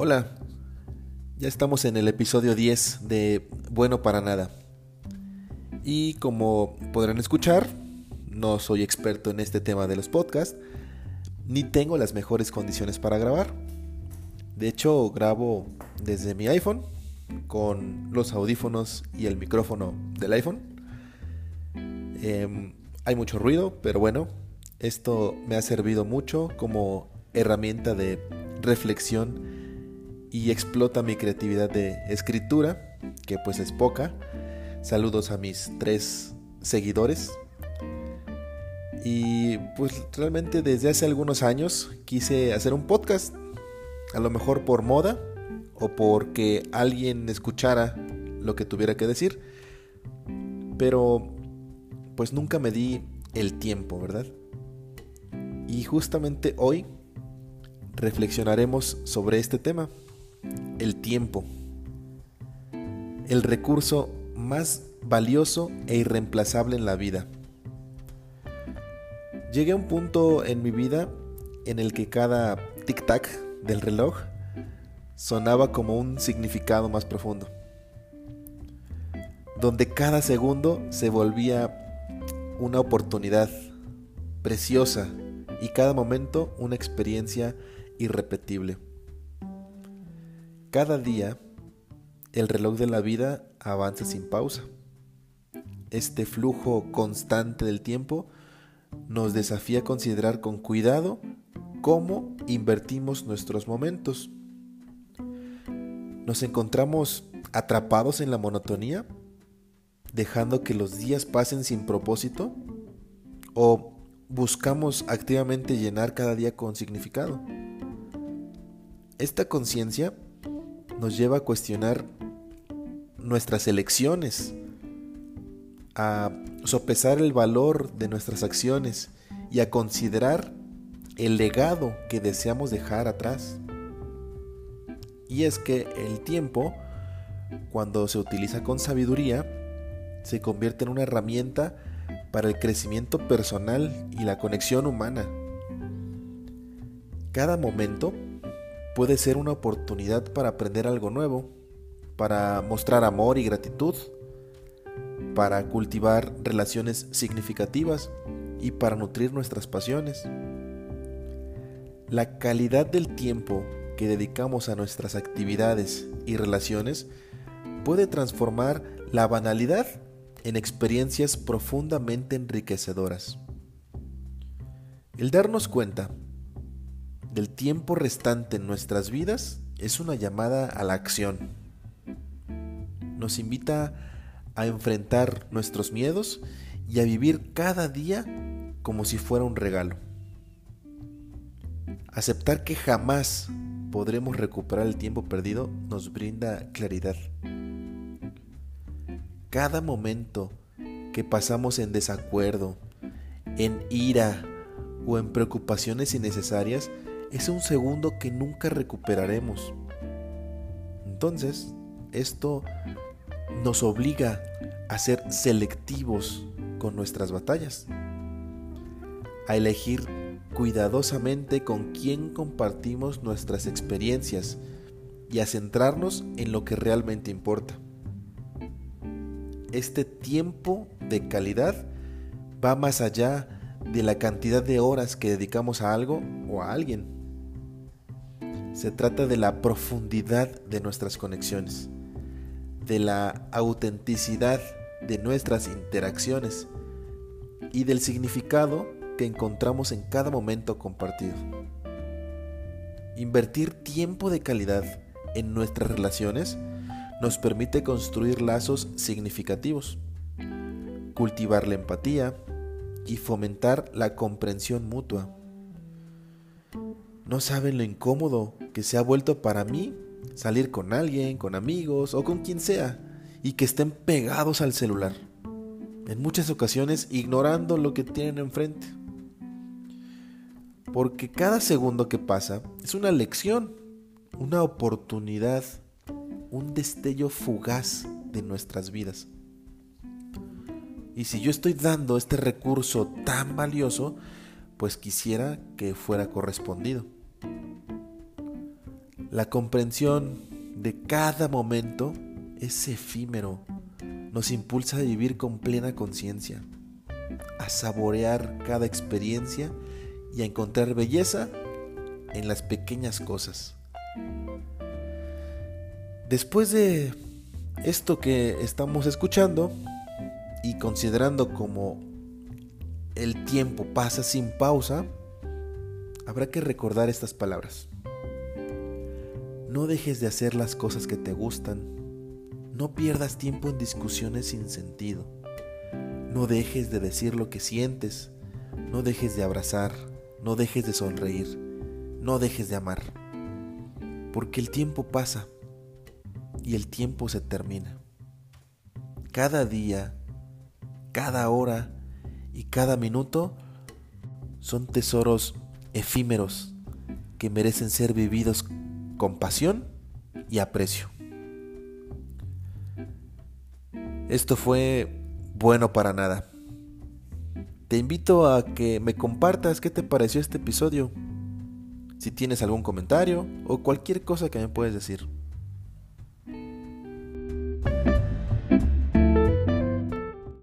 Hola, ya estamos en el episodio 10 de Bueno para Nada. Y como podrán escuchar, no soy experto en este tema de los podcasts, ni tengo las mejores condiciones para grabar. De hecho, grabo desde mi iPhone, con los audífonos y el micrófono del iPhone. Em, hay mucho ruido, pero bueno, esto me ha servido mucho como herramienta de reflexión y explota mi creatividad de escritura, que pues es poca. Saludos a mis tres seguidores. Y pues realmente desde hace algunos años quise hacer un podcast, a lo mejor por moda o porque alguien escuchara lo que tuviera que decir, pero pues nunca me di el tiempo, ¿verdad? Y justamente hoy reflexionaremos sobre este tema, el tiempo, el recurso más valioso e irreemplazable en la vida. Llegué a un punto en mi vida en el que cada tic-tac del reloj sonaba como un significado más profundo, donde cada segundo se volvía una oportunidad preciosa y cada momento una experiencia irrepetible. Cada día el reloj de la vida avanza sin pausa. Este flujo constante del tiempo nos desafía a considerar con cuidado cómo invertimos nuestros momentos. Nos encontramos atrapados en la monotonía, dejando que los días pasen sin propósito, o buscamos activamente llenar cada día con significado. Esta conciencia nos lleva a cuestionar nuestras elecciones, a sopesar el valor de nuestras acciones y a considerar el legado que deseamos dejar atrás. Y es que el tiempo, cuando se utiliza con sabiduría, se convierte en una herramienta para el crecimiento personal y la conexión humana. Cada momento puede ser una oportunidad para aprender algo nuevo, para mostrar amor y gratitud, para cultivar relaciones significativas y para nutrir nuestras pasiones. La calidad del tiempo que dedicamos a nuestras actividades y relaciones puede transformar la banalidad en experiencias profundamente enriquecedoras. El darnos cuenta del tiempo restante en nuestras vidas es una llamada a la acción. Nos invita a enfrentar nuestros miedos y a vivir cada día como si fuera un regalo. Aceptar que jamás podremos recuperar el tiempo perdido nos brinda claridad. Cada momento que pasamos en desacuerdo, en ira o en preocupaciones innecesarias es un segundo que nunca recuperaremos. Entonces, esto nos obliga a ser selectivos con nuestras batallas, a elegir cuidadosamente con quién compartimos nuestras experiencias y a centrarnos en lo que realmente importa. Este tiempo de calidad va más allá de la cantidad de horas que dedicamos a algo o a alguien. Se trata de la profundidad de nuestras conexiones, de la autenticidad de nuestras interacciones y del significado que encontramos en cada momento compartido. Invertir tiempo de calidad en nuestras relaciones nos permite construir lazos significativos, cultivar la empatía y fomentar la comprensión mutua. No saben lo incómodo que se ha vuelto para mí salir con alguien, con amigos o con quien sea y que estén pegados al celular. En muchas ocasiones ignorando lo que tienen enfrente. Porque cada segundo que pasa es una lección, una oportunidad, un destello fugaz de nuestras vidas. Y si yo estoy dando este recurso tan valioso, pues quisiera que fuera correspondido. La comprensión de cada momento es efímero. Nos impulsa a vivir con plena conciencia, a saborear cada experiencia y a encontrar belleza en las pequeñas cosas. Después de esto que estamos escuchando y considerando como el tiempo pasa sin pausa, habrá que recordar estas palabras. No dejes de hacer las cosas que te gustan. No pierdas tiempo en discusiones sin sentido. No dejes de decir lo que sientes. No dejes de abrazar. No dejes de sonreír. No dejes de amar. Porque el tiempo pasa y el tiempo se termina. Cada día, cada hora y cada minuto son tesoros efímeros que merecen ser vividos compasión y aprecio. Esto fue bueno para nada. Te invito a que me compartas qué te pareció este episodio. Si tienes algún comentario o cualquier cosa que me puedes decir.